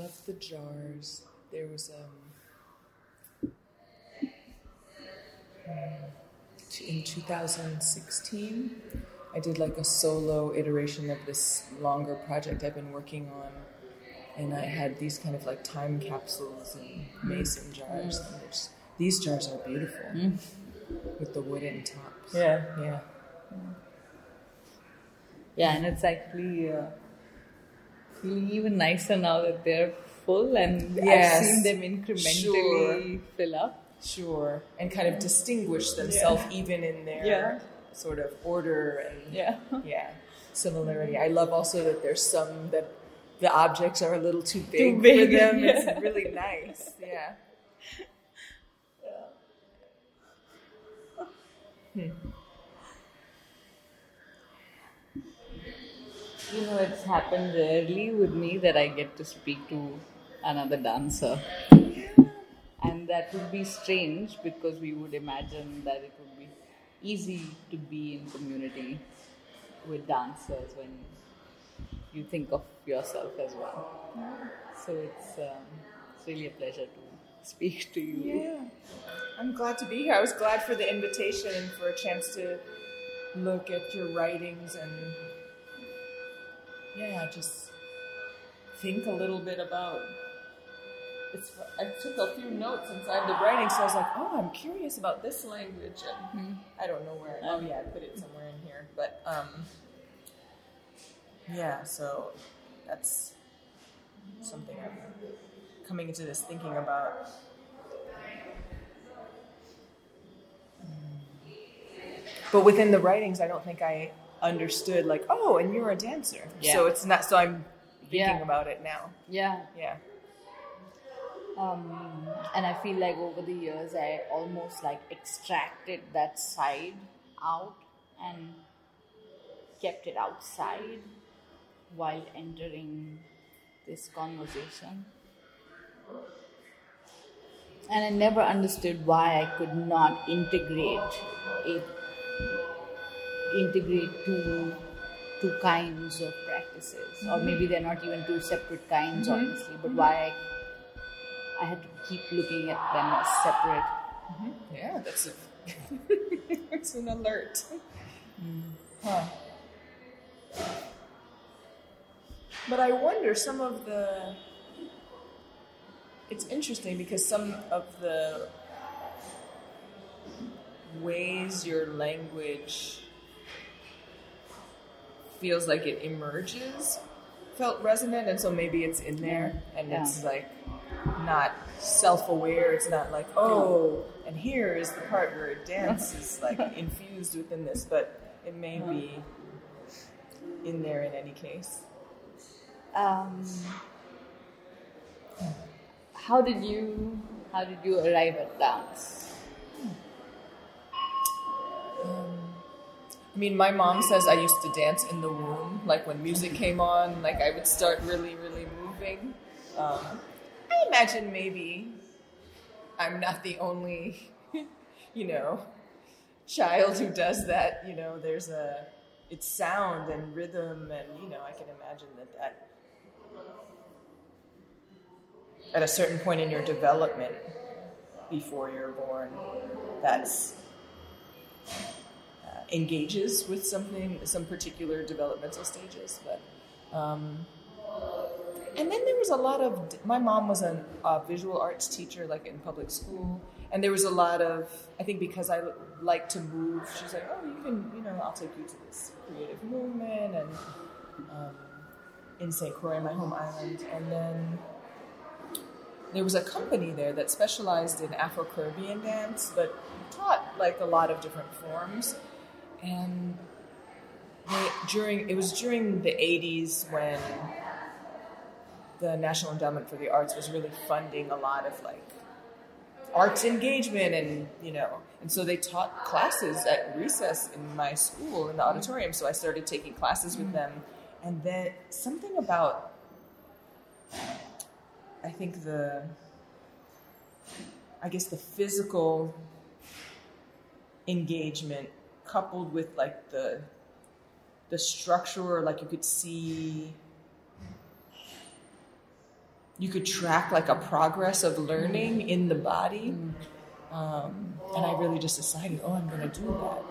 love the jars. There was um in 2016 I did like a solo iteration of this longer project I've been working on and I had these kind of like time capsules and mason jars. And there's- these jars are beautiful with the wooden tops. Yeah. Yeah. Yeah, and it's actually uh, even nicer now that they're full and Yes. I've seen them incrementally fill up. Sure. And kind of distinguish themselves even in their Yeah. sort of order and Yeah. yeah, similarity. I love also that there's some that the objects are a little too big, big, for them. yeah. It's really nice. Yeah. Hmm. You know, it's happened rarely with me that I get to speak to another dancer. And that would be strange because we would imagine that it would be easy to be in community with dancers when you think of yourself as well. So it's, um, it's really a pleasure to speak to you. Yeah. I'm glad to be here. I was glad for the invitation and for a chance to look at your writings and yeah, just think a little bit about it's I took a few notes inside the writing, so I was like, oh, I'm curious about this language, and I don't know where. Oh yeah, I put it somewhere in here, but um, yeah. So that's something I'm coming into this thinking about. But within the writings, I don't think I understood like, oh, and you're a dancer, Yeah. so it's not. So I'm thinking Yeah. about it now. Yeah. Yeah. um, and I feel like over the years I almost like extracted that side out and kept it outside while entering this conversation. And I never understood why I could not integrate it, integrate two two kinds of practices, or mm-hmm. maybe they're not even two separate kinds, mm-hmm. honestly. But mm-hmm. why I I had to keep looking at them as separate. Yeah, that's a it's an alert. Mm. Huh. But I wonder some of the it's interesting because some of the ways your language feels like it emerges felt resonant and so maybe it's in there and Yeah. it's like not self-aware. It's not like oh and here is the part where dance is like infused within this but it may be in there in any case. Um, how did you how did you arrive at dance? I mean, my mom says I used to dance in the womb, like when music came on, like I would start really, really moving. Um, I imagine maybe I'm not the only, you know, child who does that. You know, there's a, it's sound and rhythm, and you know, I can imagine that that at a certain point in your development, before you're born, that's engages with something, some particular developmental stages. But, um, and then there was a lot of. My mom was a, a visual arts teacher, like in public school, and there was a lot of. I think because I like to move, she's like, "Oh, you can, you know, I'll take you to this creative movement," and um, in St. Croix, my home island, and then there was a company there that specialized in Afro Caribbean dance, but taught like a lot of different forms. And they, during it was during the '80s when the National Endowment for the Arts was really funding a lot of like arts engagement and you know and so they taught classes at recess in my school in the mm-hmm. auditorium so i started taking classes with mm-hmm. them. And then something about I think the I guess the physical engagement coupled with like the the structure like you could see you could track like a progress of learning in the body. Um, and I really just decided, oh, I'm going to do that.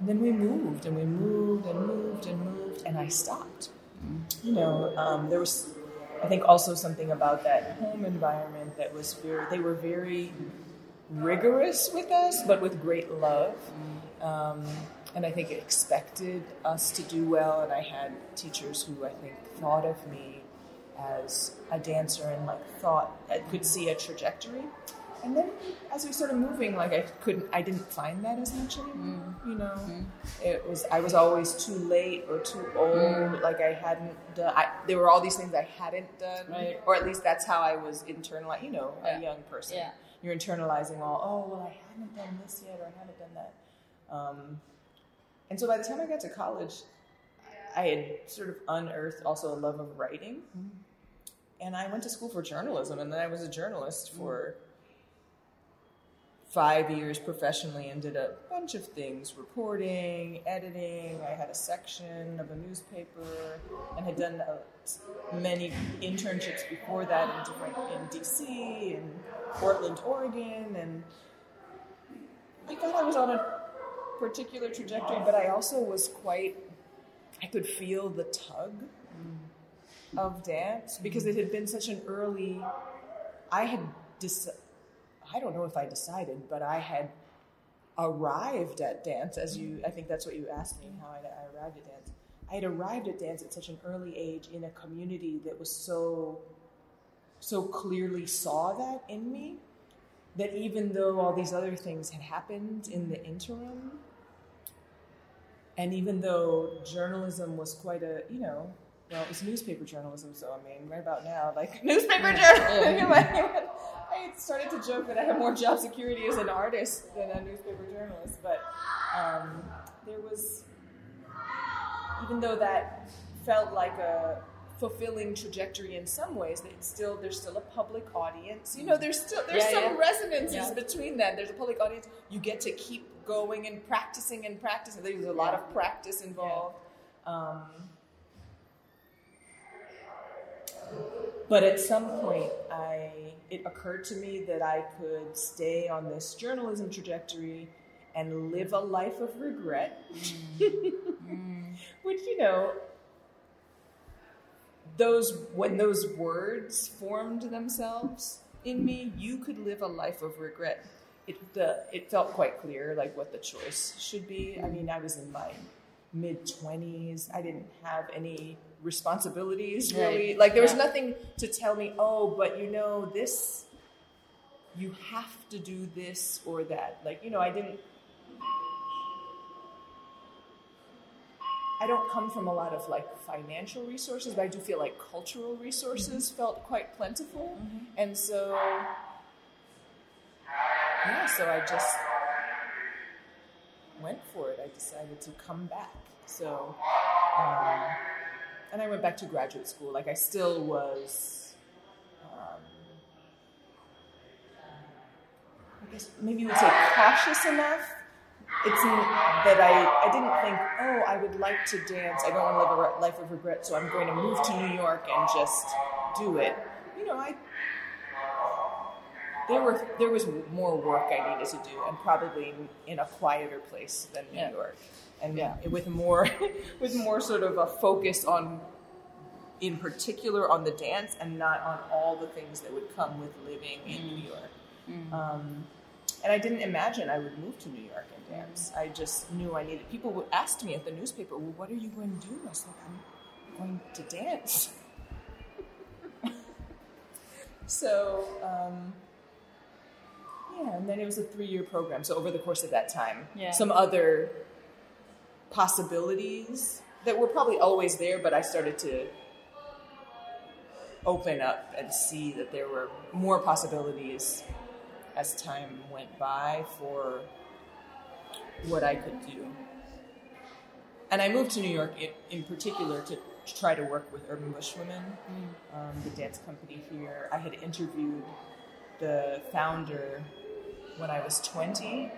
And then we moved and we moved and moved and moved, and I stopped. You know, um, there was, I think, also something about that home environment that was very, they were very rigorous with us, but with great love. Um, and I think expected us to do well. And I had teachers who I think thought of me as a dancer and like thought I could see a trajectory. And then as we started moving, like I couldn't, I didn't find that as much anymore. Mm. You know, mm-hmm. it was I was always too late or too old. Mm. Like I hadn't done. I, there were all these things I hadn't done, Right. or at least that's how I was internalized. You know, Yeah. a young person, Yeah. you're internalizing all. Oh well, I haven't done this yet, or I haven't done that. Um, and so by the time I got to college, I had sort of unearthed also a love of writing. And I went to school for journalism, and then I was a journalist for five years professionally and did a bunch of things reporting, editing. I had a section of a newspaper and had done uh, many internships before that in different in DC and Portland, Oregon, and I thought I was on a particular trajectory, but I also was quite. I could feel the tug of dance because it had been such an early. I had dis- I don't know if I decided, but I had arrived at dance. As you, I think that's what you asked me how I, I arrived at dance. I had arrived at dance at such an early age in a community that was so, so clearly saw that in me that even though all these other things had happened in the interim, and even though journalism was quite a, you know, well, it was newspaper journalism, so I mean, right about now, like newspaper journalism. I started to joke that I have more job security as an artist than a newspaper journalist, but um, there was, even though that felt like a fulfilling trajectory in some ways, that it's still there's still a public audience. You know, there's still there's Yeah, some yeah. resonances Yeah. between that. There's a public audience. You get to keep going and practicing and practicing. There's a lot of practice involved. Um, but at some point, I it occurred to me that I could stay on this journalism trajectory and live a life of regret, which you know. Those when those words formed themselves in me, you could live a life of regret. It the it felt quite clear like what the choice should be. I mm-hmm. mean, I was in my mid twenties. I didn't have any responsibilities really. Right. Like there was Yeah. nothing to tell me. Oh, but you know this. You have to do this or that. Like you know, I didn't. I don't come from a lot of like financial resources, but I do feel like cultural resources mm-hmm. felt quite plentiful, mm-hmm. and so yeah, so I just went for it. I decided to come back. So, um, and I went back to graduate school. Like I still was. Um, I guess maybe you would say cautious enough. It's that I, I didn't think, oh, I would like to dance. I don't want to live a life of regret, so I'm going to move to New York and just do it. You know, I there were there was more work I needed to do, and probably in, a quieter place than New Yeah. York, and Yeah. with more with more sort of a focus on, in particular, on the dance, and not on all the things that would come with living in New York. Um, and I didn't imagine I would move to New York and dance. I just knew I needed. People would ask me at the newspaper, "Well, what are you going to do?" I was like, "I'm going to dance." so. Um, yeah, and then it was a three-year program. So over the course of that time, Yeah. some other possibilities that were probably always there, but I started to open up and see that there were more possibilities as time went by for what I could do. And I moved to New York in, in particular to try to work with Urban Bush Women, um, the dance company here. I had interviewed the founder when I was 20.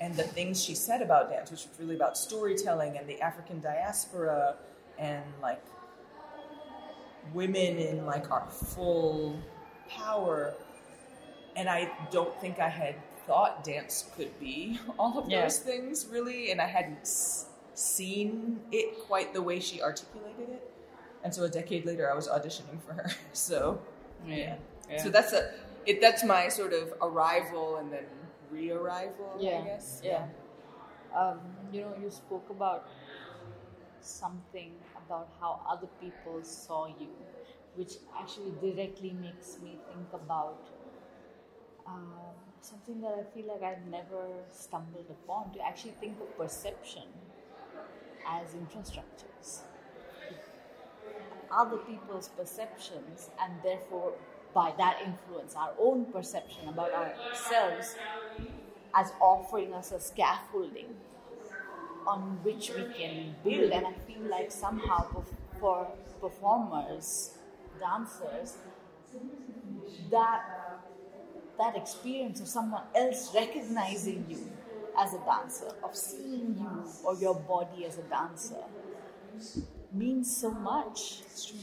And the things she said about dance, which was really about storytelling and the African diaspora and like women in like our full power. And I don't think I had thought dance could be all of Yeah. those things really, and I hadn't s- seen it quite the way she articulated it. And so a decade later, I was auditioning for her. So Yeah. yeah. so that's a it. That's my sort of arrival and then re-arrival. yeah, I guess. Yeah. Um, you know, you spoke about something about how other people saw you, which actually directly makes me think about um, something that I feel like I've never stumbled upon to actually think of perception as infrastructures. Other people's perceptions, and therefore, by that influence, our own perception about ourselves as offering us a scaffolding on which we can build. And I feel like somehow for performers, dancers, that that experience of someone else recognizing you as a dancer, of seeing you or your body as a dancer, means so much. It's true.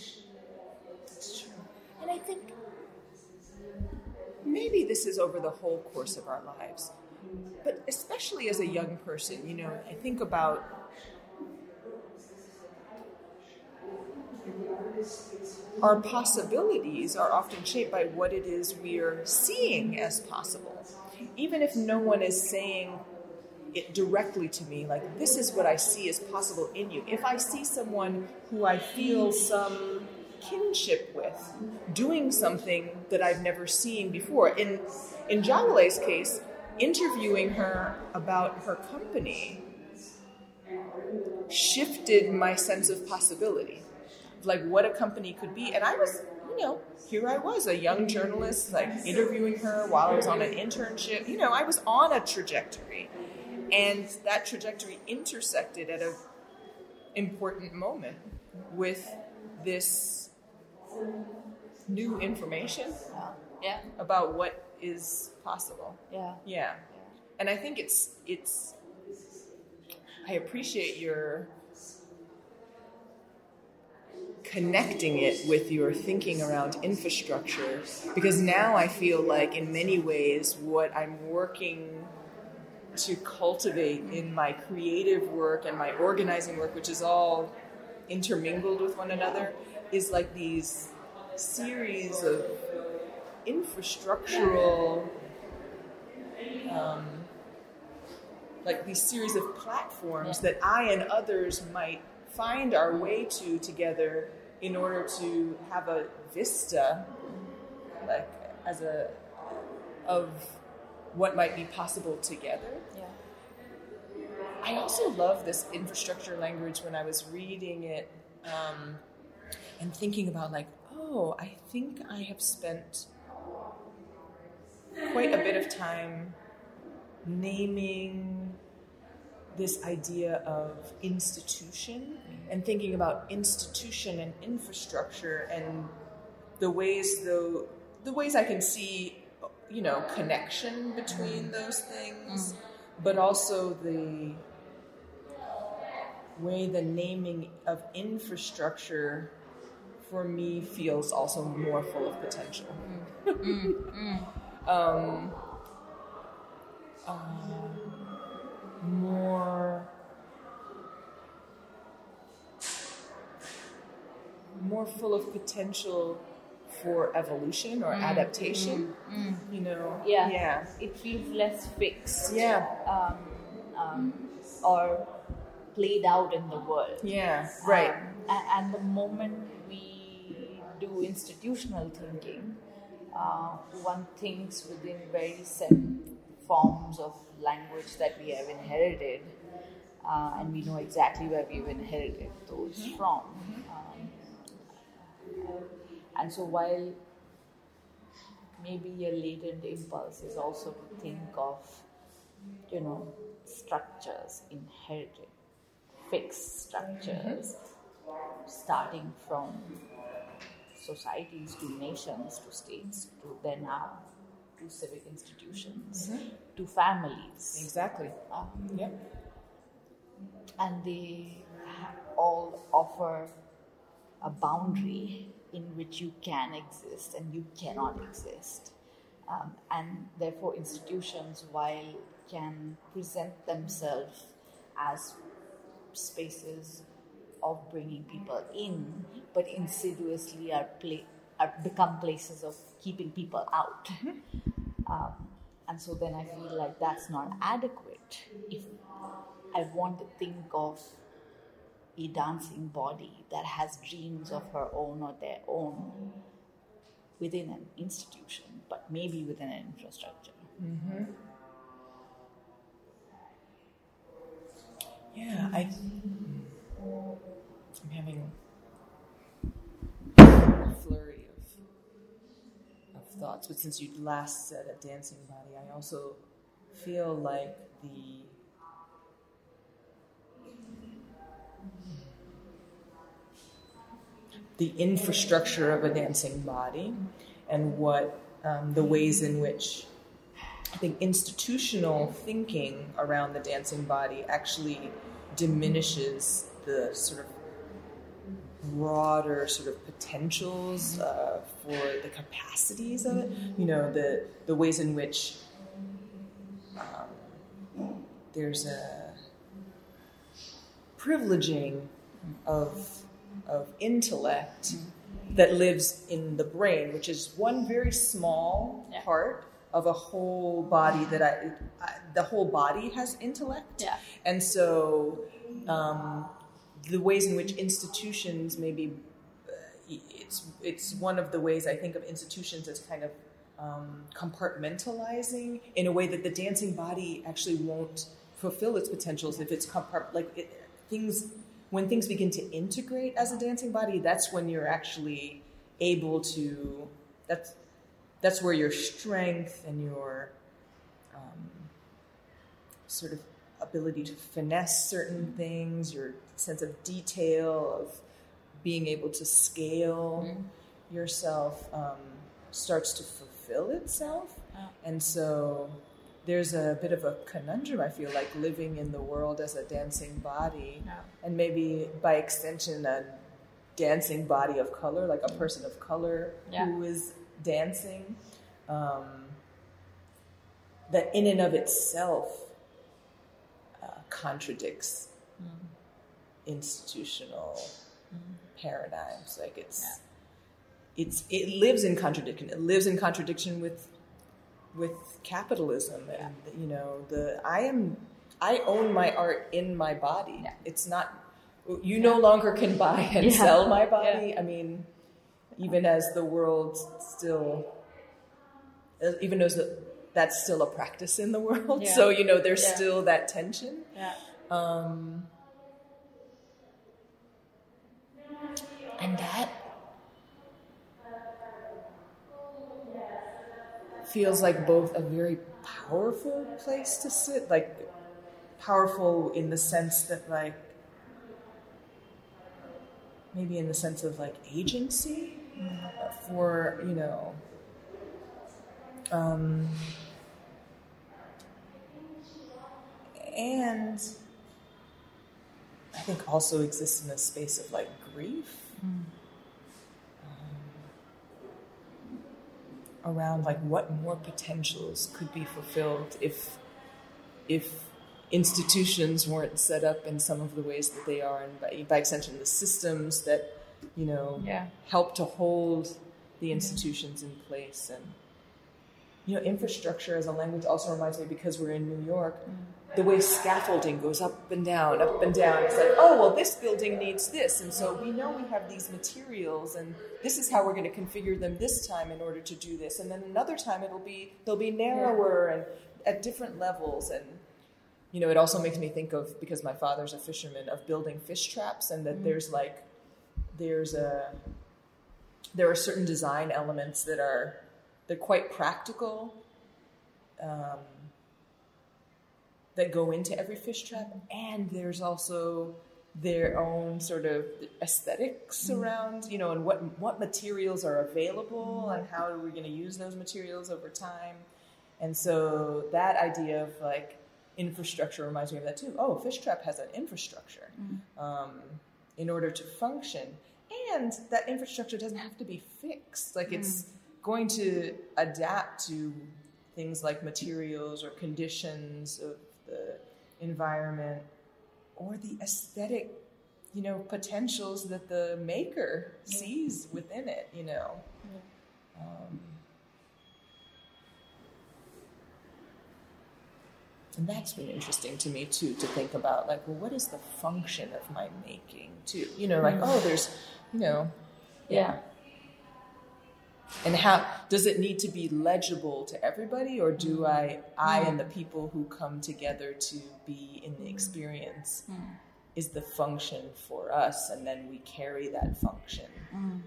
It's true. And I think maybe this is over the whole course of our lives, but especially as a young person, you know, I think about our possibilities are often shaped by what it is we're seeing as possible. Even if no one is saying it directly to me, like, this is what I see as possible in you. If I see someone who I feel some kinship with doing something that I've never seen before, in, in Jawole's case, interviewing her about her company shifted my sense of possibility like what a company could be. And i was you know here i was a young journalist like interviewing her while i was on an internship. You know i was on a trajectory and that trajectory intersected at a important moment with this new information Yeah, about what is possible. Yeah, yeah. And i think it's it's i appreciate your connecting it with your thinking around infrastructure because now i feel like in many ways what i'm working to cultivate in my creative work and my organizing work which is all intermingled with one another is like these series of infrastructural um, like these series of platforms that I and others might find our way to together in order to have a vista, like as a of what might be possible together. I also love this infrastructure language when I was reading it um, and thinking about like, oh, I think I have spent quite a bit of time naming this idea of institution and thinking about institution and infrastructure and the ways though the ways I can see you know connection between those things but also the way the naming of infrastructure for me feels also more full of potential. Um, uh, more more full of potential for evolution or adaptation you know? Yeah. yeah. It feels less fixed. yeah. Um, um, or played out in the world. yeah right Um, and, the moment we do institutional thinking, uh, one thinks within very set forms of language that we have inherited, uh, and we know exactly where we've inherited those from. Um, and so, while maybe a latent impulse is also to think of, you know, structures inherited, fixed structures, starting from societies to nations to states to then now to civic institutions to families. exactly Um, yeah and they all offer a boundary in which you can exist and you cannot exist. Um, and therefore, institutions, while can present themselves as spaces of bringing people in, but insidiously are, play, are become places of keeping people out. Mm-hmm. Um, and so then I feel like that's not adequate. If I want to think of a dancing body that has dreams of her own or their own within an institution, but maybe within an infrastructure. Mm-hmm. Yeah, I, I'm having a flurry of, of thoughts, but since you last said a dancing body, I also feel like the the infrastructure of a dancing body and what um, the ways in which I think institutional thinking around the dancing body actually diminishes the sort of broader sort of potentials uh, for the capacities of it. You know, the the ways in which um, there's a privileging of of intellect that lives in the brain, which is one very small Yeah. part of a whole body that I, I the whole body has intellect. Yeah. And so um, the ways in which institutions maybe uh, it's it's one of the ways I think of institutions as kind of um, compartmentalizing in a way that the dancing body actually won't fulfill its potentials if it's compart like it, things when things begin to integrate as a dancing body that's when you're actually able to that's that's where your strength and your um, sort of ability to finesse certain things, your sense of detail, of being able to scale yourself um, starts to fulfill itself. Yeah. And so there's a bit of a conundrum, I feel like, living in the world as a dancing body, and maybe by extension, a dancing body of color, like a person of color Yeah. who is dancing. Um, that in and of itself uh, contradicts institutional paradigms. Like it's it's it lives in contradiction. It lives in contradiction with with capitalism and you know the I am I own my art in my body. Yeah. It's not you no longer can buy and Yeah. sell my body. I mean, even as the world still, even though that's still a practice in the world. Yeah. So you know, there's Yeah. still that tension. Yeah. Um, and that feels like both a very powerful place to sit, like powerful in the sense that, like, maybe in the sense of like agency for, you know, um, and I think also exists in a space of like grief um, around like what more potentials could be fulfilled if if institutions weren't set up in some of the ways that they are, and by, by extension, the systems that you know Yeah. help to hold the institutions in place. And you know infrastructure as a language also reminds me because we're in New York the way scaffolding goes up and down up and down. It's like oh well this building needs this. And so we know we have these materials and this is how we're going to configure them this time in order to do this. And then another time it'll be they'll be narrower and at different levels. And you know it also makes me think of because my father's a fisherman of building fish traps and that mm. there's like there's a there are certain design elements that are they're quite practical um, that go into every fish trap and there's also their own sort of aesthetics around you know and what what materials are available and how are we going to use those materials over time. And so that idea of like infrastructure reminds me of that too. Oh fish trap has an infrastructure. Um, in order to function and that infrastructure doesn't have to be fixed. Like it's going to adapt to things like materials or conditions of the environment or the aesthetic, you know, potentials that the maker sees within it, you know. Um, and that's been interesting to me too to think about like well what is the function of my making too you know like oh there's you know Yeah. and how does it need to be legible to everybody or do mm-hmm. i i and the mm-hmm. people who come together to be in the mm-hmm. experience is the function for us and then we carry that function mm.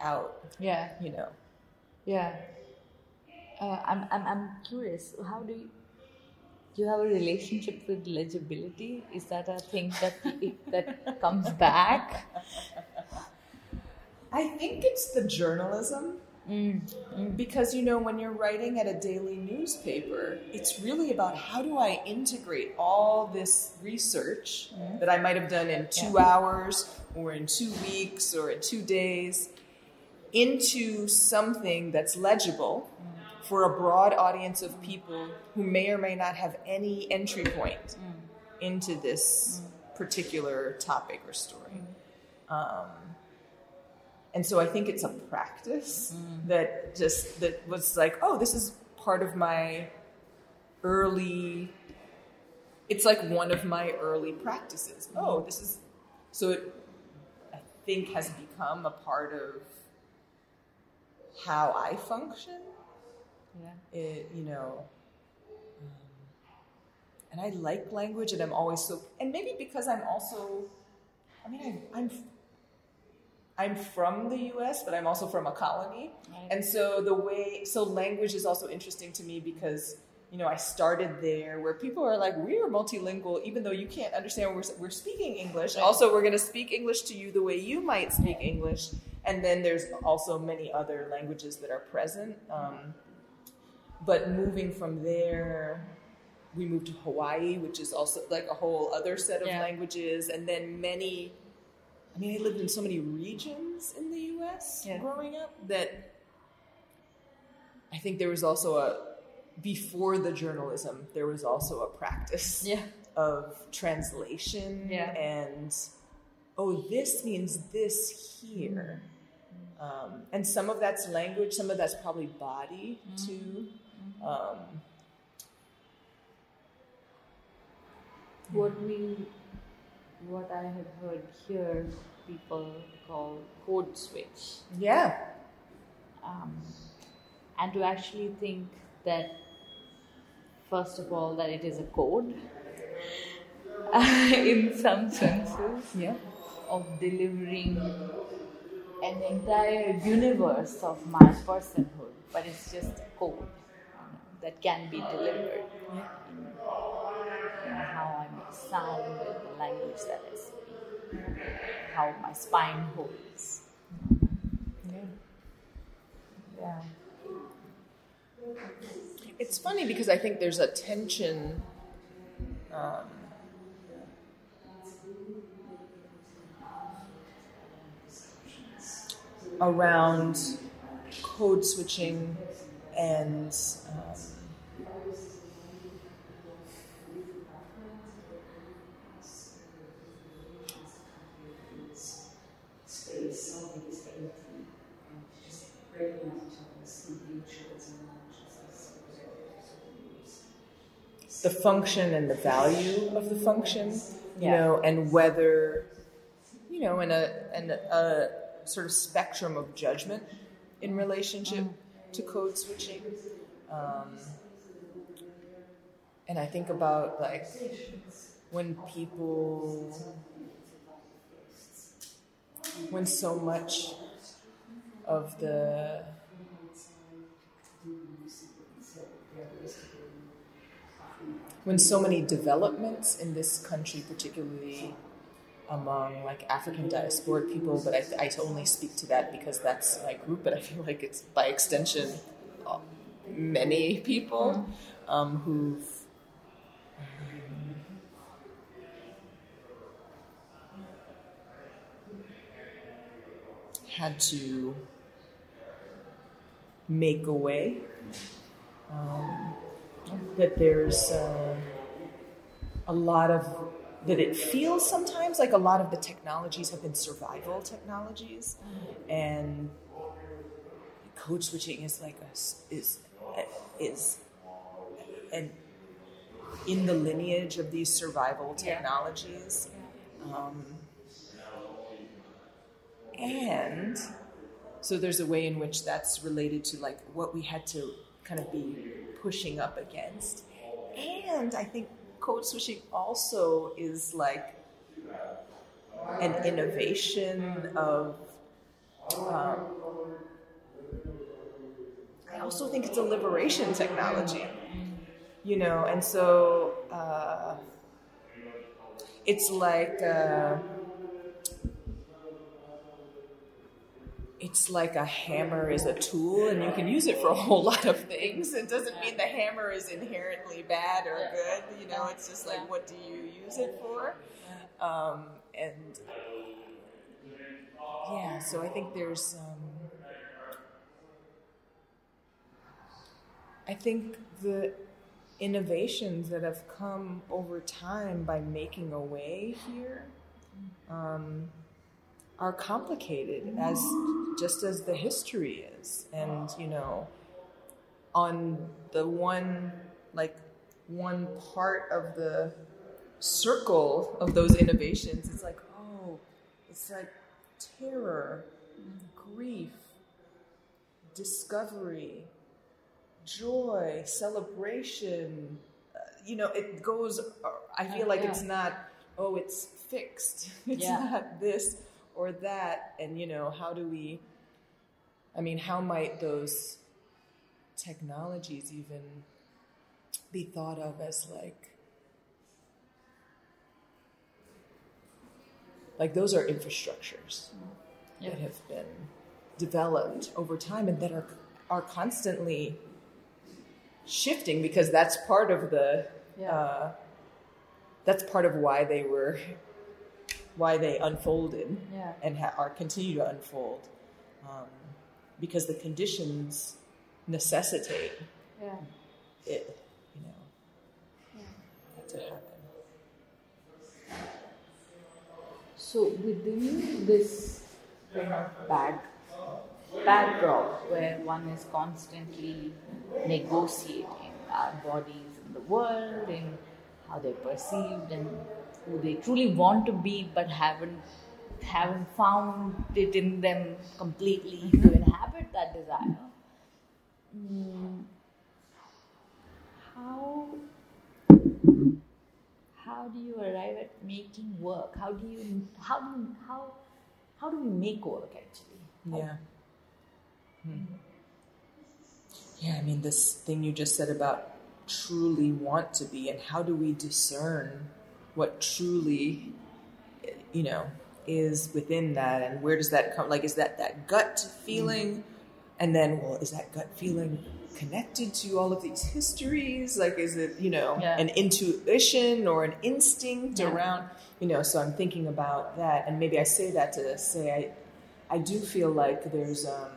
out Yeah. you know Yeah. Uh, I'm, I'm, I'm curious. How do you, do you have a relationship with legibility? Is that a thing that that comes back? i think it's the journalism. Mm-hmm. Because you know when you're writing at a daily newspaper it's really about how do i integrate all this research mm-hmm. that i might have done in two hours or in two weeks or in two days into something that's legible mm-hmm. For a broad audience of people who may or may not have any entry point mm. into this mm. particular topic or story mm. um, and so I think it's a practice that just that was like, oh, this is part of my early. It's like one of my early practices. Oh, this is so. It I think has become a part of how I function. Yeah. It, you know. um, And I like language, and I'm always so. And maybe because I'm also, I mean, I'm, I'm I'm from the US, but I'm also from a colony. Right. And so the way, so language is also interesting to me because, you know, I started there where people are like, we are multilingual, even though you can't understand, we're, we're speaking English. Also, we're going to speak English to you the way you might speak English. And then there's also many other languages that are present. Um, but moving from there, we moved to Hawaii, which is also like a whole other set of Yeah. languages. And then many I mean, I lived in so many regions in the U.S. Yeah. growing up that I think there was also a before the journalism, there was also a practice Yeah. of translation Yeah. and oh, this means this here. Um, and some of that's language, some of that's probably body too. Um, What we, what I have heard here, people call code switch. yeah, um, and to actually think that first of all that it is a code in some senses yeah, of delivering an entire universe of my personhood but it's just a code that can be delivered in, in how I make sound and the language that I speak how my spine holds yeah. yeah It's funny because I think there's a tension. Um, around code switching and um, space, all of empty, and just breaking out each other's individuals and the function and the value of the function, you Yeah. know, and whether, you know, in a, in a sort of spectrum of judgment in relationship to code switching. Um, and I think about like when people, when so much of the when so many developments in this country, particularly among like African diasporic people, but I, I only speak to that because that's my group, but I feel like it's by extension uh, many people um, who've had to make a way. Um, that there's uh, a lot of that it feels sometimes like a lot of the technologies have been survival technologies, and code switching is like a, is is and in the lineage of these survival technologies. Um, and so there's a way in which that's related to like what we had to kind of be pushing up against. And I think code switching also is like an innovation of. Um, I also think it's a liberation technology, you know, and so uh, it's like. Uh, it's like a hammer is a tool and you can use it for a whole lot of things. It doesn't mean the hammer is inherently bad or good. You know, it's just like, what do you use it for? Um, and yeah, so I think there's, um, I think the innovations that have come over time by making a way here. Um, are complicated as just as the history is and you know on the one like one part of the circle of those innovations it's like oh it's like terror grief discovery joy celebration uh, you know it goes i feel like Yeah. it's not oh it's fixed it's Yeah. not this or that and you know how do we i mean how might those technologies even be thought of as like like those are infrastructures Yeah. that have been developed over time and that are are constantly shifting because that's part of the Yeah. uh, that's part of why they were why they unfolded Yeah. and ha- are continue to unfold um, because the conditions necessitate Yeah. it you know to happen So within this kind of bag backdrop where one is constantly negotiating our bodies in the world and how they're perceived and who they truly want to be but haven't haven't found it in them completely to inhabit that desire. Mm, how how do you arrive at making work? How do you how do you, how how do we make work actually? Yeah. Hmm. Yeah, I mean, this thing you just said about truly want to be, and how do we discern what truly, you know, is within that, and where does that come? Like, is that that gut feeling? And then, well, is that gut feeling connected to all of these histories? Like, is it, you know, Yeah. an intuition or an instinct Yeah. around, you know? So I'm thinking about that, and maybe I say that to say I, I do feel like there's um,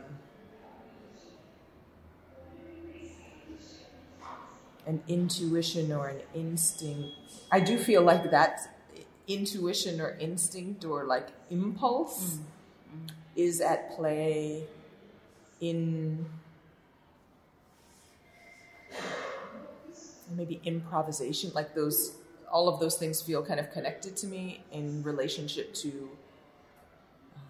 an intuition or an instinct. I do feel like that intuition or instinct or like impulse mm. Mm. is at play in maybe improvisation like those all of those things feel kind of connected to me in relationship to um,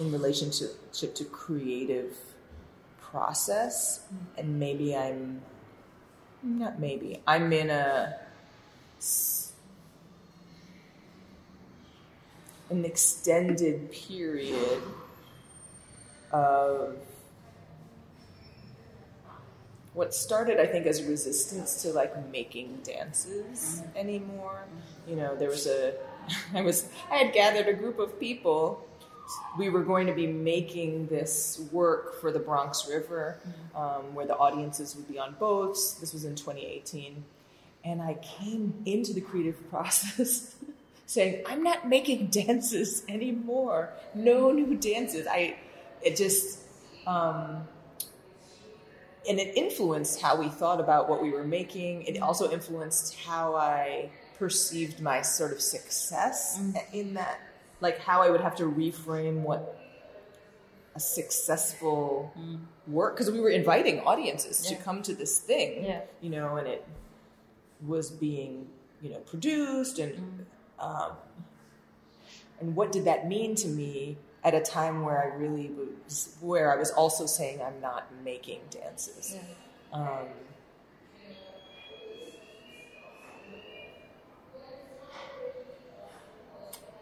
in relationship to creative process mm-hmm. and maybe i'm not maybe i'm in a an extended period of what started i think as resistance to like making dances mm-hmm. anymore. Mm-hmm. You know there was a i was i had gathered a group of people we were going to be making this work for the Bronx River, um, where the audiences would be on boats. This was in 2018, and I came into the creative process saying, I'm not making dances anymore. No new dances. I, it just, um, and it influenced how we thought about what we were making. It also influenced how I perceived my sort of success in that, like how I would have to reframe what a successful work because we were inviting audiences to come to this thing, Yeah. you know, and it was being, you know, produced and um, and what did that mean to me at a time where I really was where I was also saying I'm not making dances. Um,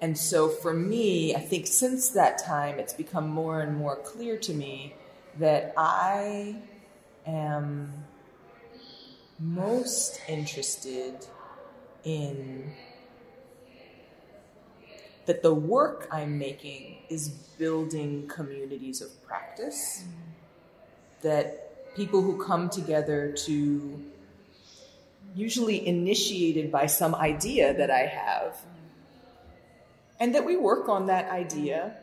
and so for me, I think since that time, it's become more and more clear to me that I am most interested in that the work I'm making is building communities of practice, that people who come together to, usually initiated by some idea that I have, and that we work on that idea,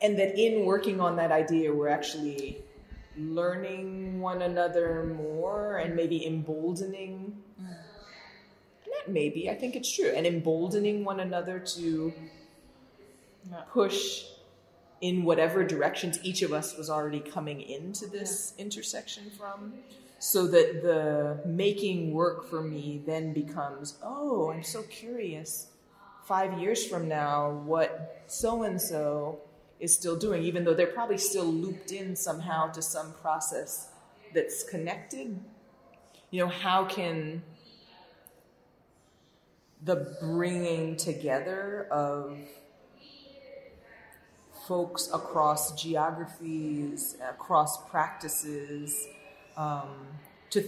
and that in working on that idea, we're actually learning one another more and maybe emboldening. Not maybe, I think it's true, and emboldening one another to push in whatever directions each of us was already coming into this intersection from. So that the making work for me then becomes, oh, I'm so curious five years from now what so and so is still doing, even though they're probably still looped in somehow to some process that's connected. You know, how can the bringing together of folks across geographies, across practices, um, to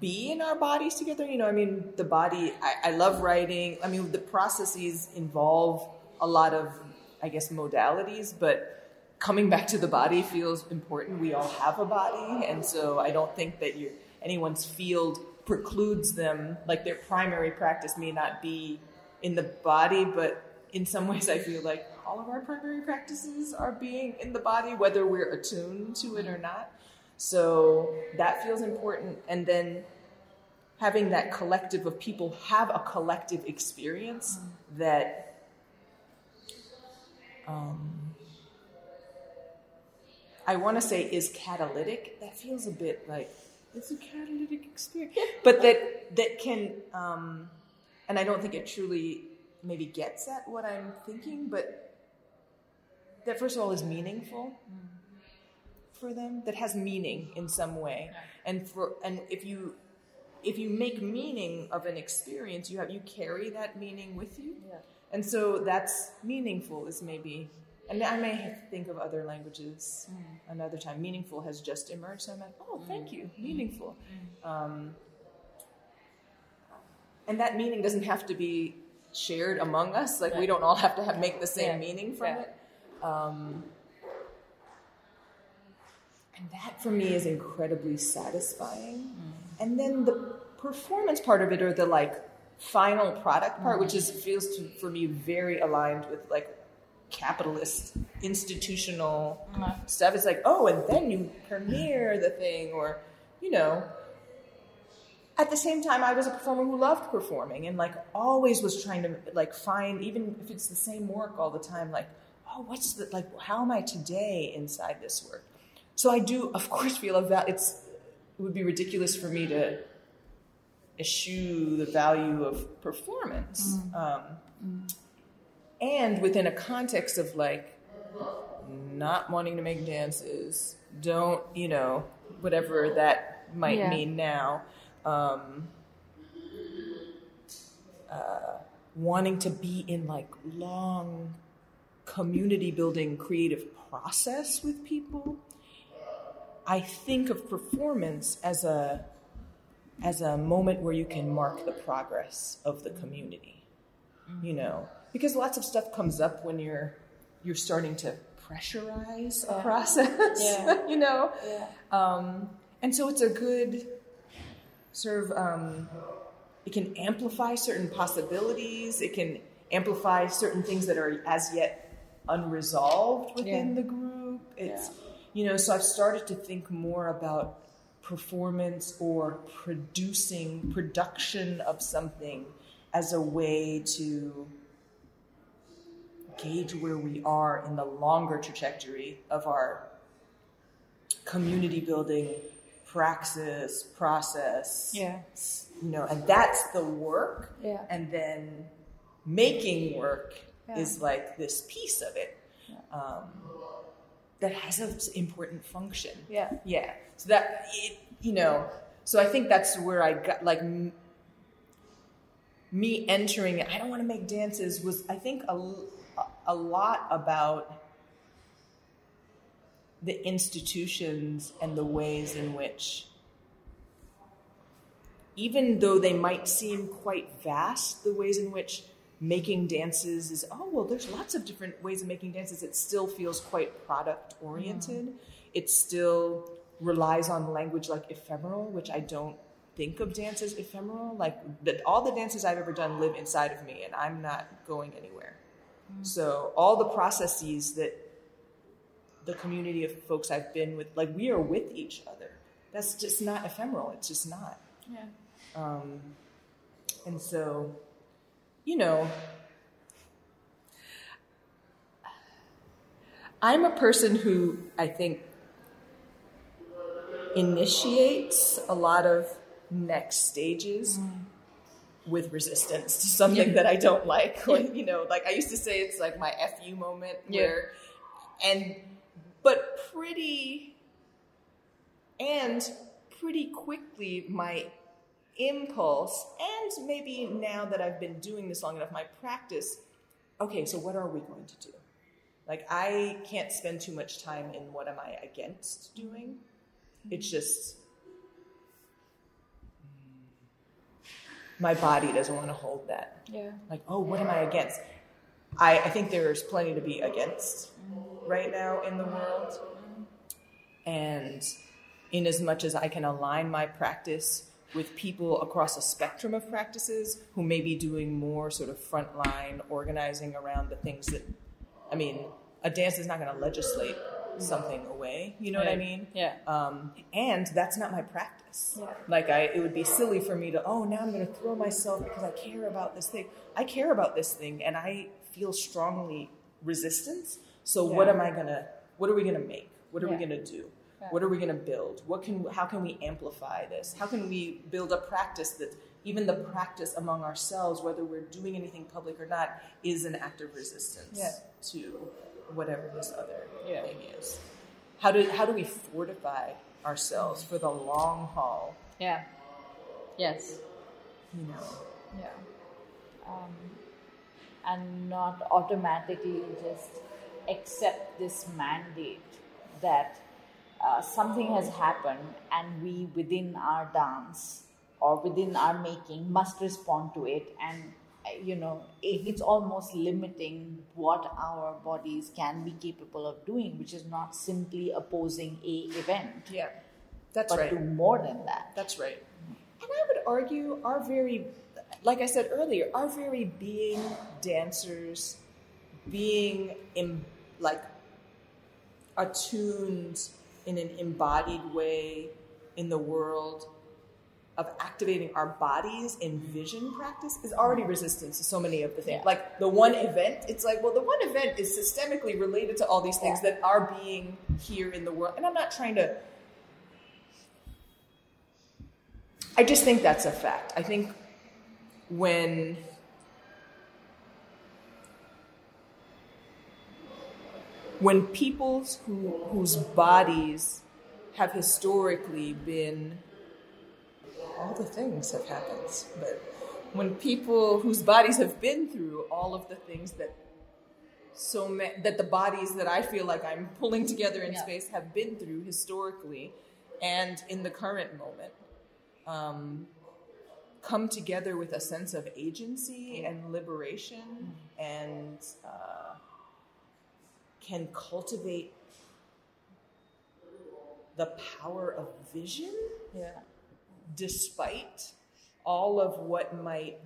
be in our bodies together. You know, I mean, the body, I, I love writing. I mean, the processes involve a lot of, I guess, modalities, but coming back to the body feels important. We all have a body, and so I don't think that anyone's field precludes them. Like their primary practice may not be in the body, but in some ways, I feel like all of our primary practices are being in the body, whether we're attuned to it or not. So that feels important, and then having that collective of people have a collective experience that. Um, I want to say is catalytic. That feels a bit like it's a catalytic experience, but that that can, um, and I don't think it truly maybe gets at what I'm thinking, but that first of all is meaningful for them. That has meaning in some way, and for and if you if you make meaning of an experience, you have you carry that meaning with you, Yeah. and so that's meaningful. Is maybe. And I may think of other languages another time. Meaningful has just emerged, so I'm like, oh, thank you, meaningful. Um, and that meaning doesn't have to be shared among us. Like we don't all have to have make the same Yeah. meaning from Yeah. it. Um, and that for me is incredibly satisfying. And then the performance part of it, or the like final product part, which is feels to, for me very aligned with like capitalist institutional mm-hmm. stuff. It's like, oh, and then you premiere the thing, or you know. At the same time, I was a performer who loved performing and like always was trying to like find, even if it's the same work all the time, like, oh, what's the like? How am I today inside this work? So I do, of course, feel a val- It's it would be ridiculous for me to eschew the value of performance. Um, and within a context of like not wanting to make dances, don't, you know, whatever that might Yeah. mean now, um, uh, wanting to be in like long community building creative process with people. I think of performance as a as a moment where you can mark the progress of the community. You know, because lots of stuff comes up when you're you're starting to pressurize a process. Yeah. you know, Yeah. um, and so it's a good sort of um, it can amplify certain possibilities. It can amplify certain things that are as yet unresolved within Yeah. the group. It's Yeah. You know, so I've started to think more about performance or producing production of something as a way to gauge where we are in the longer trajectory of our community building praxis process Yeah. you know and that's the work Yeah. and then making work Yeah. is like this piece of it um, that has an important function Yeah. yeah so that it, you know so i think that's where i got like m- me entering it i don't want to make dances was i think a, a lot about the institutions and the ways in which even though they might seem quite vast the ways in which making dances is oh well there's lots of different ways of making dances. It still feels quite product oriented it still relies on language like ephemeral which i don't think of dance as ephemeral. Like that all the dances i've ever done live inside of me and i'm not going anywhere. So all the processes that the community of folks i've been with like we are with each other. That's just not ephemeral. It's just not. Yeah. um, and so, you know, I'm a person who I think initiates a lot of next stages mm. with resistance to something that I don't like. Like, you know, like I used to say it's like my FU moment Yeah. where, and, but pretty, and pretty quickly my impulse and maybe now that I've been doing this long enough, my practice, okay, so what are we going to do? Like I can't spend too much time in what am I against doing. It's just my body doesn't want to hold that. Yeah. Like, oh, what am I against? I, I think there's plenty to be against right now in the world. And in as much as I can align my practice with people across a spectrum of practices who may be doing more sort of frontline organizing around the things that, I mean, a dance is not going to legislate something away. You know what I mean? Yeah. Um, and that's not my practice. Yeah. Like I, it would be silly for me to, oh, now I'm going to throw myself because I care about this thing. I care about this thing, and I feel strongly resistance. So what am I gonna? What are we gonna make? What are we gonna do? What are we gonna build? What can? How can we amplify this? How can we build a practice that even the practice among ourselves, whether we're doing anything public or not, is an act of resistance Yeah. to whatever this other Yeah. thing is. How do how do we fortify ourselves for the long haul? Yeah. Yes. You know. Yeah. Um, and not automatically just accept this mandate that uh, something has happened and we within our dance or within our making must respond to it and uh, you know it, it's almost limiting what our bodies can be capable of doing which is not simply opposing a event Yeah. That's but right. do more than that That's right. And I would argue our very, like I said earlier, our very being dancers, being in, like attuned in an embodied way in the world of activating our bodies in vision practice is already resistance to so many of the things. Yeah. Like the one event, it's like, well, the one event is systemically related to all these things Yeah. that are being here in the world. And I'm not trying to I just think that's a fact. I think when when peoples who, whose bodies have historically been all the things have happened, but when people whose bodies have been through all of the things that so ma- that the bodies that I feel like I'm pulling together in Yeah. space have been through historically and in the current moment um, come together with a sense of agency and liberation and uh, can cultivate the power of vision yeah. despite all of what might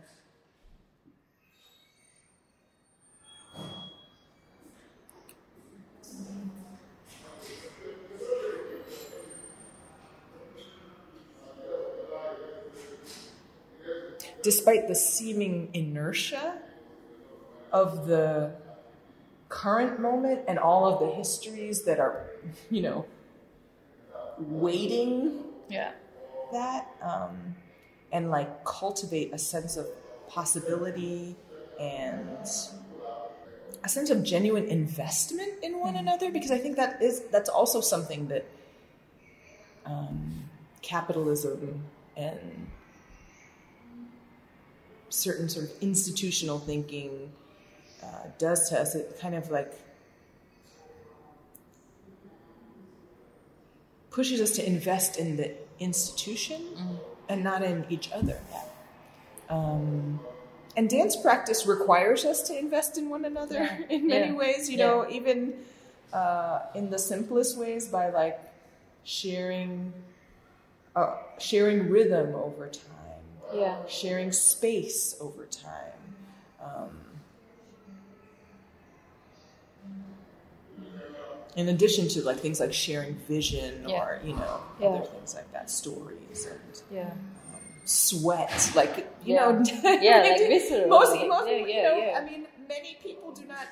despite the seeming inertia of the current moment and all of the histories that are, you know, waiting Yeah. that um, and like cultivate a sense of possibility and a sense of genuine investment in one another because I think that is that's also something that um, capitalism and certain sort of institutional thinking uh, does to us. It kind of like pushes us to invest in the institution and not in each other. Um, and dance practice requires us to invest in one another Yeah. in many Yeah. ways, you know, even uh, in the simplest ways by like sharing, uh, sharing rhythm over time Yeah. sharing space over time. Um, in addition to like things like sharing vision Yeah. or you know Yeah. other things like that, stories and Yeah. Um, sweat, like you know, Yeah, like visceral, Most, most yeah, you know. I mean, many people do not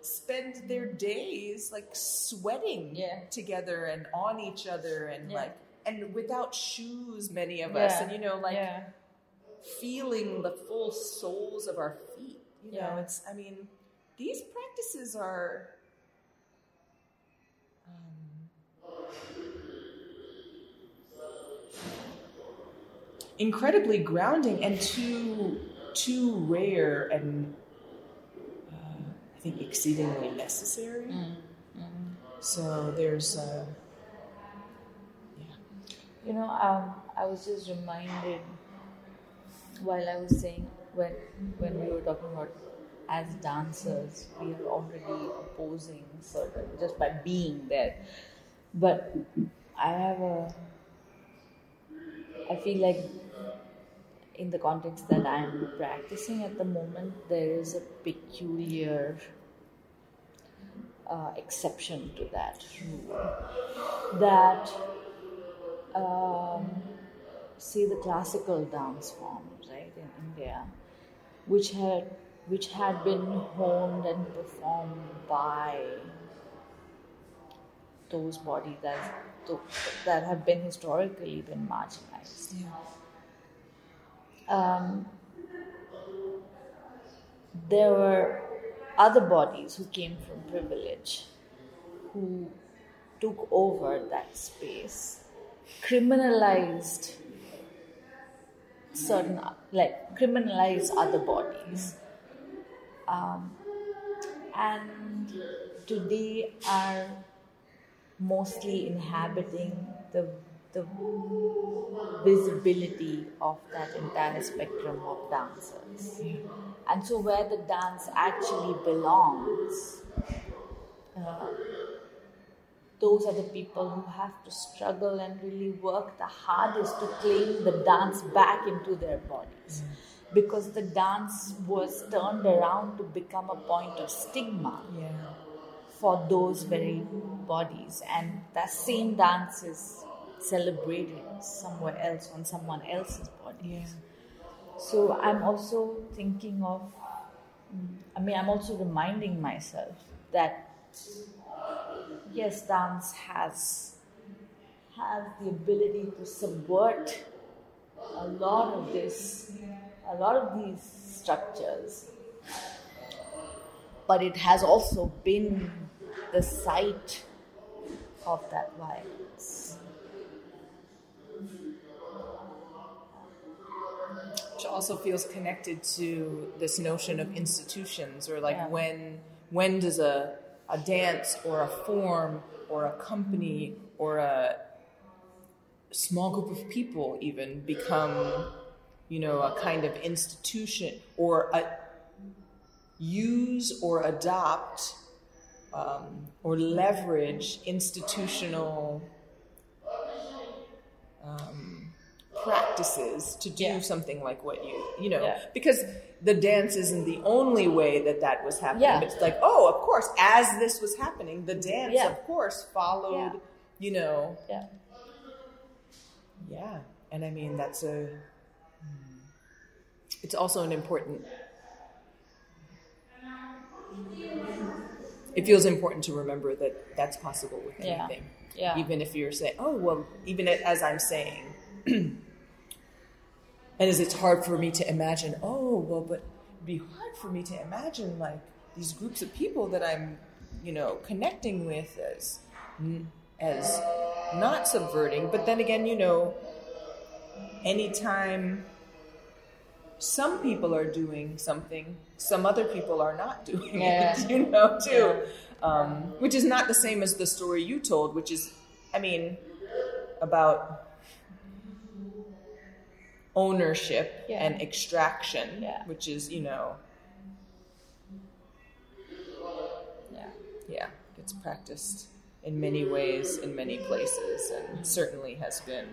spend their days like sweating together and on each other and like and without shoes, many of us, and you know, like feeling the full soles of our feet. You know, it's, I mean, these practices are. Incredibly grounding and too too rare and uh, I think exceedingly necessary. Mm. So there's uh, You know, um, I was just reminded while I was saying when when we were talking about as dancers, we are already opposing certain just by being there. But I have a I feel like in the context that I'm practicing at the moment, there is a peculiar uh, exception to that rule. That um, see the classical dance forms, right, in India, which had which had been honed and performed by those bodies that that have been historically been marginalized. Um, there were other bodies who came from privilege who took over that space criminalized certain like criminalized other bodies. Um, and today are mostly inhabiting the the visibility of that entire spectrum of dancers and so where the dance actually belongs uh, those are the people who have to struggle and really work the hardest to claim the dance back into their bodies. Because the dance was turned around to become a point of stigma yeah. for those very bodies, and that same dance is celebrated somewhere else on someone else's body. So I'm also thinking of, mm, I mean, I'm also reminding myself that yes, dance has has the ability to subvert a lot of this, a lot of these structures, but it has also been the site of that violence. Which also feels connected to this notion of institutions or like Yeah. when when does a a dance or a form or a company or a small group of people even become you know a kind of institution or a, use or adopt um, or leverage institutional um, practices to do Yeah. something like what you you know Yeah. because the dance isn't the only way that that was happening Yeah. it's like oh of course as this was happening the dance Yeah. of course followed you know Yeah. yeah and i mean that's a hmm. it's also an important it feels important to remember that that's possible with anything Yeah. even if you're saying oh well even as i'm saying and as it's hard for me to imagine oh well but it'd be hard for me to imagine like these groups of people that i'm you know connecting with as as not subverting but then again you know anytime some people are doing something some other people are not doing Yeah. it you know too um, which is not the same as the story you told which is i mean about ownership Yeah. and extraction Yeah. which is you know Yeah. yeah it's practiced in many ways in many places and certainly has been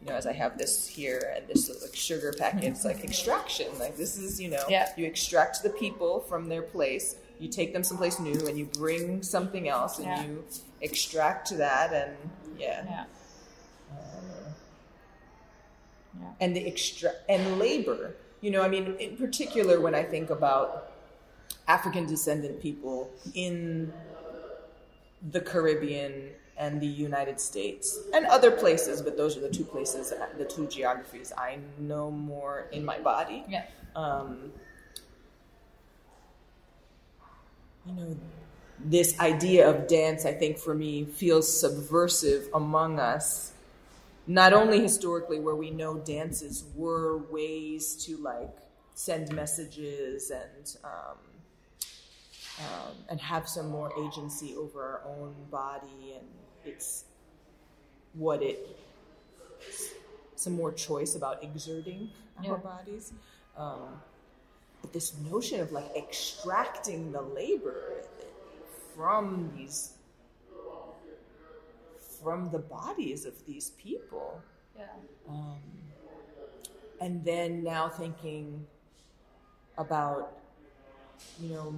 you know as i have this here and this like sugar packets like extraction like this is you know Yeah. you extract the people from their place you take them someplace new and you bring something else and you extract that and yeah, Yeah. Um, Yeah. and the extra and labor you know i mean in particular when i think about african descendant people in the caribbean and the united states and other places but those are the two places the two geographies i know more in my body Yeah. um, you know, this idea of dance, I think for me, feels subversive among us. Not only historically, where we know dances were ways to like send messages and um, um, and have some more agency over our own body, and it's what it some more choice about exerting Yeah. our bodies. Um, but this notion of like extracting the labor from these from the bodies of these people. Yeah. um, and then now thinking about you know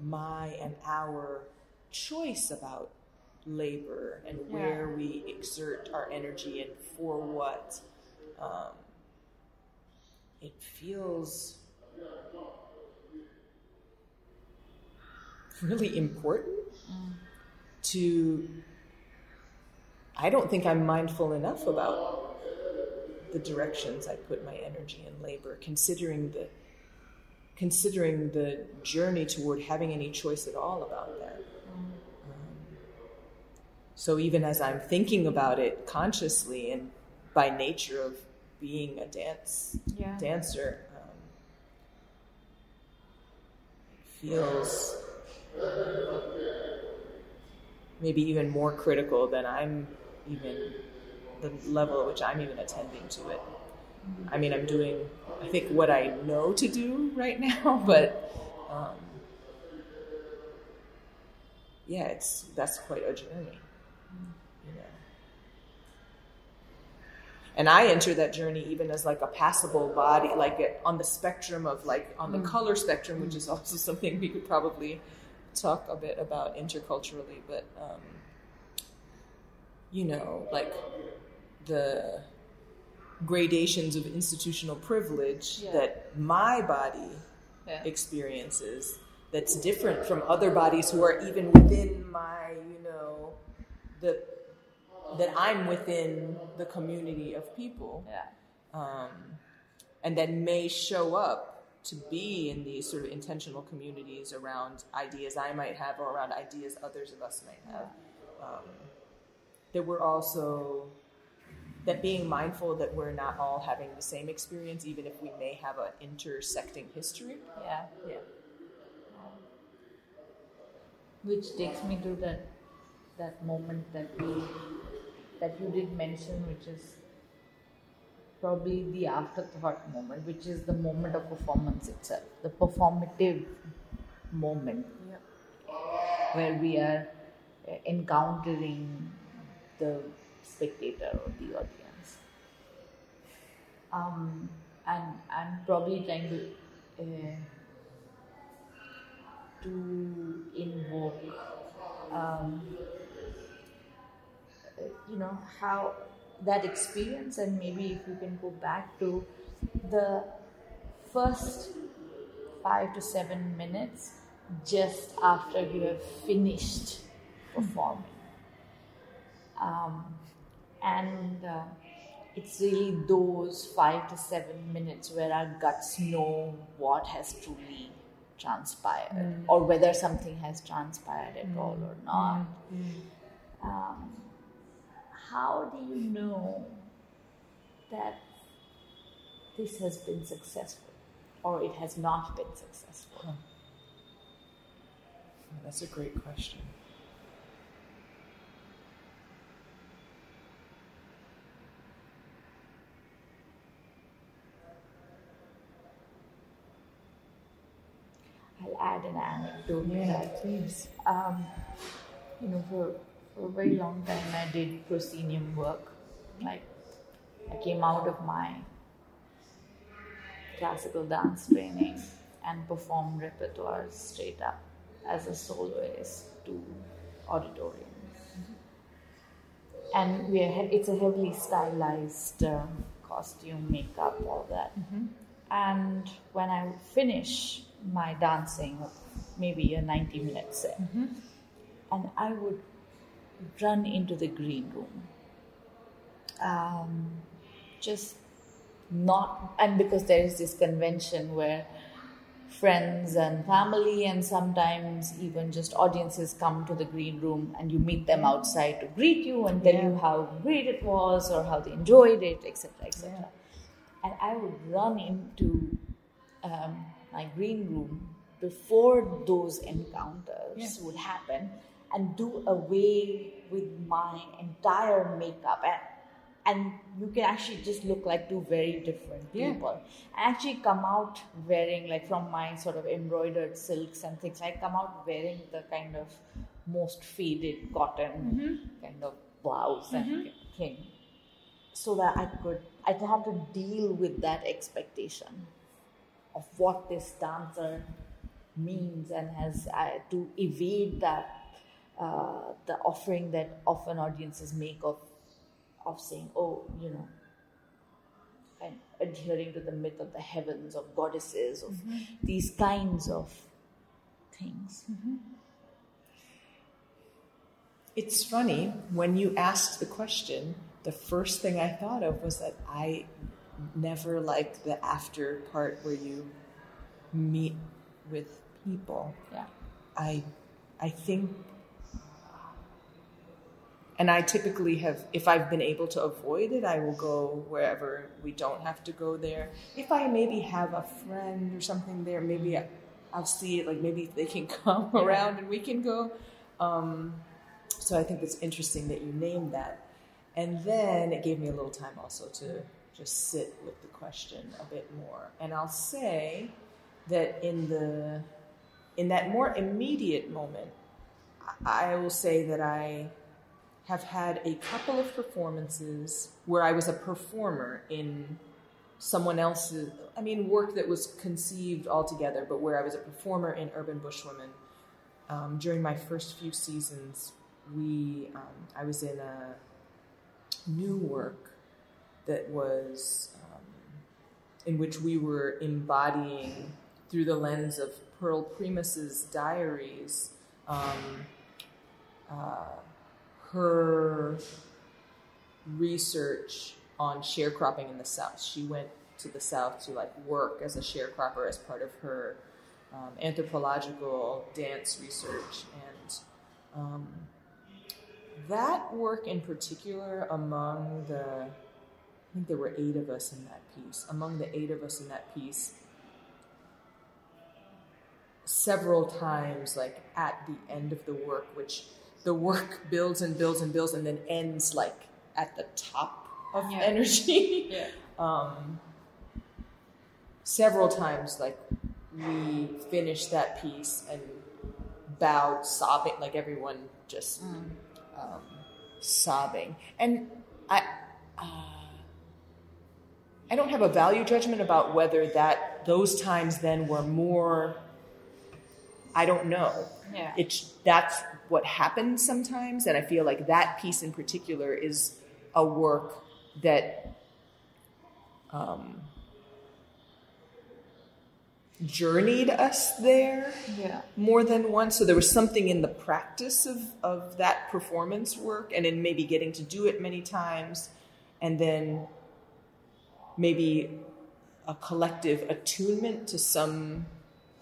my and our choice about labor and where we exert our energy and for what um, it feels really important to i don't think i'm mindful enough about the directions i put my energy and labor considering the considering the journey toward having any choice at all about that Um, so even as i'm thinking about it consciously and by nature of being a dance Yeah. dancer um, feels maybe even more critical than I'm even the level at which I'm even attending to it. I mean, I'm doing, I think, what I know to do right now, but um, yeah, it's that's quite a journey, you know. And I enter that journey even as like a passable body, like on the spectrum of like on the color spectrum, which is also something we could probably talk a bit about interculturally, but um, you know, like the gradations of institutional privilege Yeah. that my body Yeah. experiences that's different from other bodies who are even within my, you know, the that I'm within the community of people Yeah. um, and that may show up to be in these sort of intentional communities around ideas I might have or around ideas others of us might have. Um, that we're also that being mindful that we're not all having the same experience, even if we may have an intersecting history. Yeah. Yeah. Which takes me to that that moment that we that you did mention, which is probably the afterthought moment, which is the moment of performance itself, the performative moment where we are uh, encountering the spectator or the audience. um, and and probably trying to uh, to invoke um, uh, you know how that experience and maybe if you can go back to the first five to seven minutes just after you have finished performing um, and uh, it's really those five to seven minutes where our guts know what has truly transpired Mm. or whether something has transpired at all or not. Mm. Um, how do you know that this has been successful or it has not been successful? Huh. That's a great question. I'll add an anecdote Yeah, please. um, you know, for, for a very long time, I did proscenium work. Like, I came out of my classical dance training and performed repertoires straight up as a soloist to auditoriums. And we are, it's a heavily stylized uh, costume, makeup, all that. And when I would finish my dancing, maybe a 90 minute set, and I would run into the green room. Um, just not, and because there is this convention where friends and family, and sometimes even just audiences come to the green room and you meet them outside to greet you and tell you how great it was or how they enjoyed it, etc., etc. Yeah. And I would run into um, my green room before those encounters Yeah. would happen and do away with my entire makeup. And, and you can actually just look like two very different Yeah. people. And actually come out wearing like from my sort of embroidered silks and things i come out wearing the kind of most faded cotton kind of blouse and thing. So that i could i have to deal with that expectation of what this dancer means and has uh, to evade that uh, the offering that often audiences make of of saying, oh, you know, and adhering to the myth of the heavens, of goddesses, of these kinds of things. It's funny, when you asked the question, the first thing I thought of was that I never liked the after part where you meet with people. Yeah. I I think and I typically have if I've been able to avoid it, I will go wherever we don't have to go there. If I maybe have a friend or something there, maybe I, I'll see it like maybe they can come around and we can go. Um, so I think it's interesting that you named that. And then it gave me a little time also to just sit with the question a bit more. And I'll say that in the in that more immediate moment, I will say that I have had a couple of performances where I was a performer in someone else's, I mean, work that was conceived altogether, but where I was a performer in Urban Bush Women. Um, during my first few seasons, we, um, I was in a new work that was, um, in which we were embodying through the lens of Pearl Primus's diaries, um, uh, her research on sharecropping in the South. She went to the South to like work as a sharecropper as part of her um, anthropological dance research, and um, that work in particular, among the, I think there were eight of us in that piece. Among the eight of us in that piece, several times, like at the end of the work, which the work builds and builds and builds and then ends like at the top of Yeah. energy. Yeah. um, several times, like we finished that piece and bowed, sobbing, like everyone just um, sobbing. And I, uh, I don't have a value judgment about whether that those times then were more. I don't know. Yeah. It's that's what happens sometimes, and I feel like that piece in particular is a work that um, journeyed us there Yeah. more than once. So there was something in the practice of, of that performance work and in maybe getting to do it many times and then maybe a collective attunement to some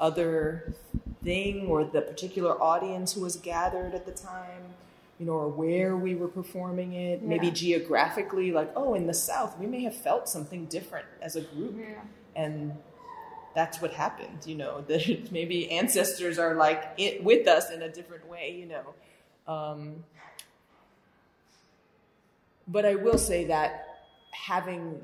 other thing or the particular audience who was gathered at the time you know or where we were performing it. Maybe geographically like oh in the south we may have felt something different as a group. Yeah. and that's what happened you know that maybe ancestors are like it with us in a different way you know. Um, but i will say that having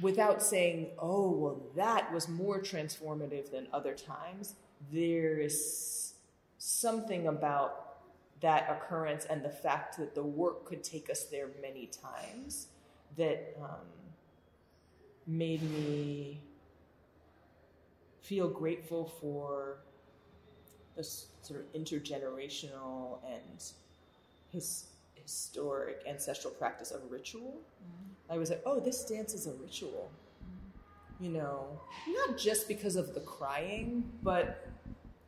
without saying oh well that was more transformative than other times there is something about that occurrence and the fact that the work could take us there many times that um, made me feel grateful for this sort of intergenerational and his, historic ancestral practice of ritual. I was like, oh, this dance is a ritual. You know, not just because of the crying, but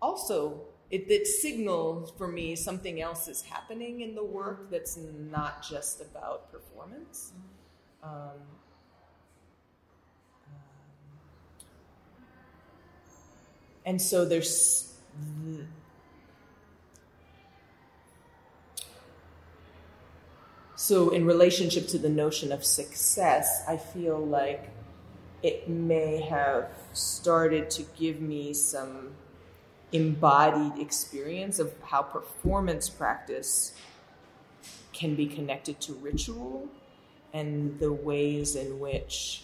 also it, it signals for me something else is happening in the work that's not just about performance. Um, um, and so there's th- so in relationship to the notion of success i feel like it may have started to give me some embodied experience of how performance practice can be connected to ritual and the ways in which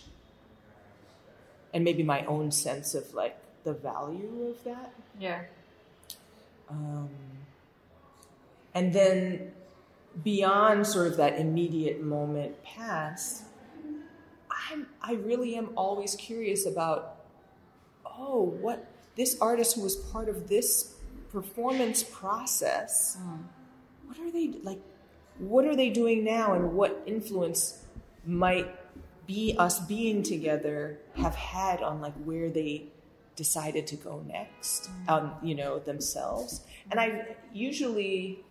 and maybe my own sense of like the value of that Yeah. um, and then beyond sort of that immediate moment past, I'm, I really am always curious about, oh, what this artist who was part of this performance process, what are they like? What are they doing now, and what influence might be us being together have had on like where they decided to go next, um, you know, themselves. And I usually,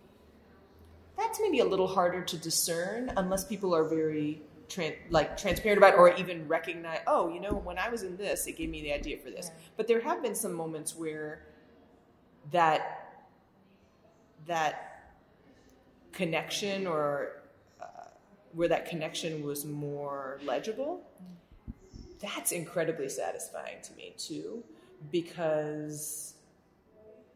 that's maybe a little harder to discern unless people are very tran- like transparent about or even recognize, oh, you know, when I was in this, it gave me the idea for this. But there have been some moments where that that connection or uh, where that connection was more legible that's incredibly satisfying to me too because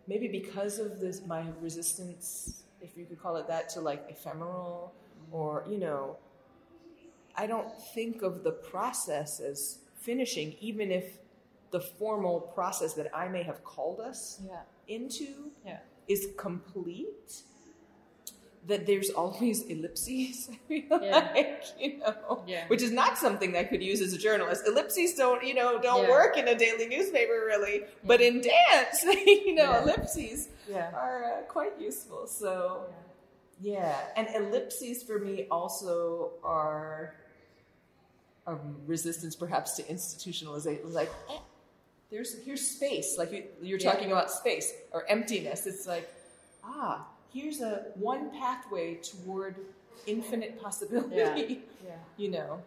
maybe because of this my resistance if you could call it that to like ephemeral or you know i don't think of the process as finishing even if the formal process that i may have called us Yeah. into Yeah. is complete that there's always ellipses, Yeah. like, you know, Yeah. which is not something that I could use as a journalist. Ellipses don't, you know, don't work in a daily newspaper really, but in dance, you know, ellipses are uh, quite useful. So, yeah, and ellipses for me also are a resistance, perhaps, to institutionalization. Like, eh, there's here's space. Like you, you're Yeah. talking about space or emptiness. It's like, ah, here's a one pathway toward infinite possibility. Yeah. Yeah. you know.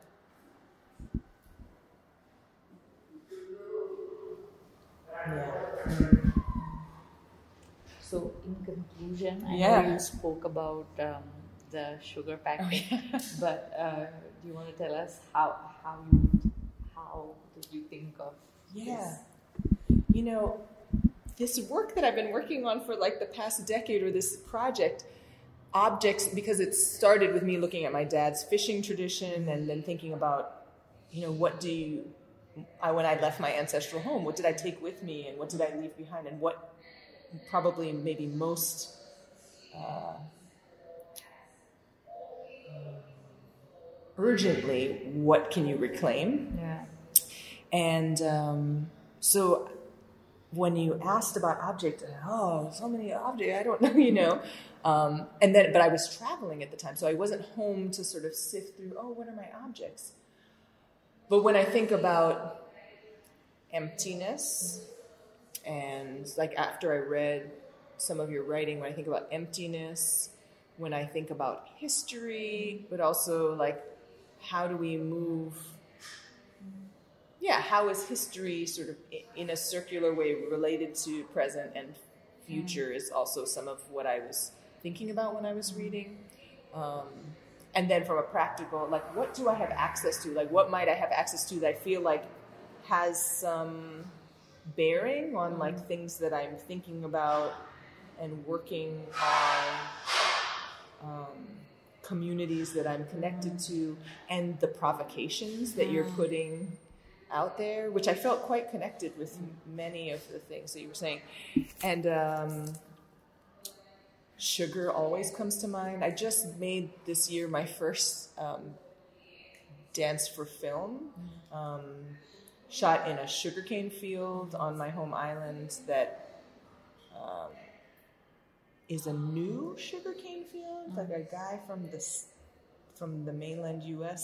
Yeah. So, in conclusion, I Yeah. know you spoke about um, the sugar packet, but uh, do you want to tell us how how you how did you think of Yeah. this? You know, this work that I've been working on for like the past decade or this project, objects, because it started with me looking at my dad's fishing tradition and then thinking about, you know, what do you, I, when I left my ancestral home, what did I take with me and what did I leave behind and what probably maybe most uh, urgently what can you reclaim Yeah. and um, so when you asked about object, oh, so many objects, I don't know, you know. Um, and then, but I was traveling at the time, so I wasn't home to sort of sift through, oh, what are my objects? But when I think about emptiness, and like after I read some of your writing, when I think about emptiness, when I think about history, but also like how do we move yeah, how is history sort of in a circular way related to present and future is also some of what I was thinking about when I was reading. Um, and then from a practical, like, what do I have access to? Like, what might I have access to that I feel like has some bearing on like things that I'm thinking about and working on um, communities that I'm connected to and the provocations that you're putting out there, which I felt quite connected with many of the things that you were saying. And um, sugar always comes to mind. I just made this year my first um, dance for film, um, shot in a sugarcane field on my home island that um, is a new sugarcane field. Like a guy from the from the mainland U.S.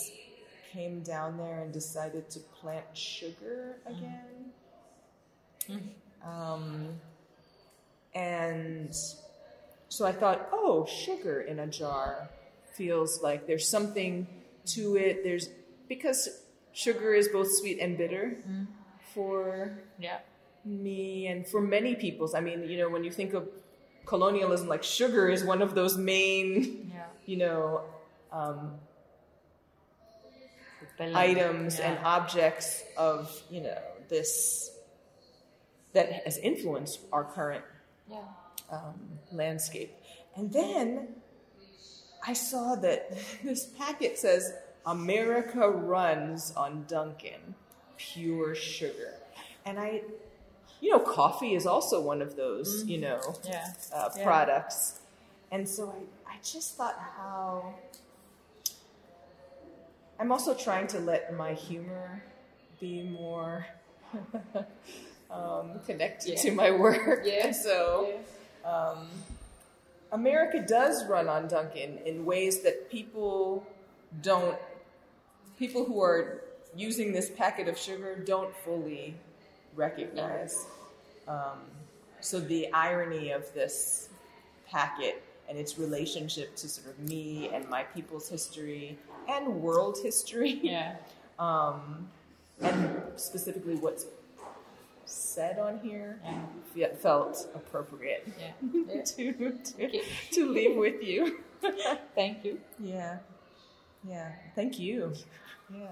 came down there and decided to plant sugar again. Um, and so I thought, oh, sugar in a jar feels like there's something to it. There's because sugar is both sweet and bitter for Yeah. me and for many peoples. I mean, you know, when you think of colonialism, like sugar is one of those main, Yeah. you know, um, items and objects of, you know, this that has influenced our current Yeah. um, landscape. And then I saw that this packet says America runs on Dunkin', pure sugar. And I, you know, coffee is also one of those, you know, Yeah. uh, Yeah. products. And so I, I just thought how I'm also trying to let my humor be more um, connected Yeah. to my work. Yeah. And so um, America does run on Dunkin' in ways that people don't, people who are using this packet of sugar don't fully recognize. Um, so the irony of this packet and its relationship to sort of me and my people's history and world history, Yeah. um, and specifically what's said on here, Yeah. fe- felt appropriate Yeah. yeah. to to, Okay. to leave with you. Thank you. Yeah, yeah. Thank you. Yeah.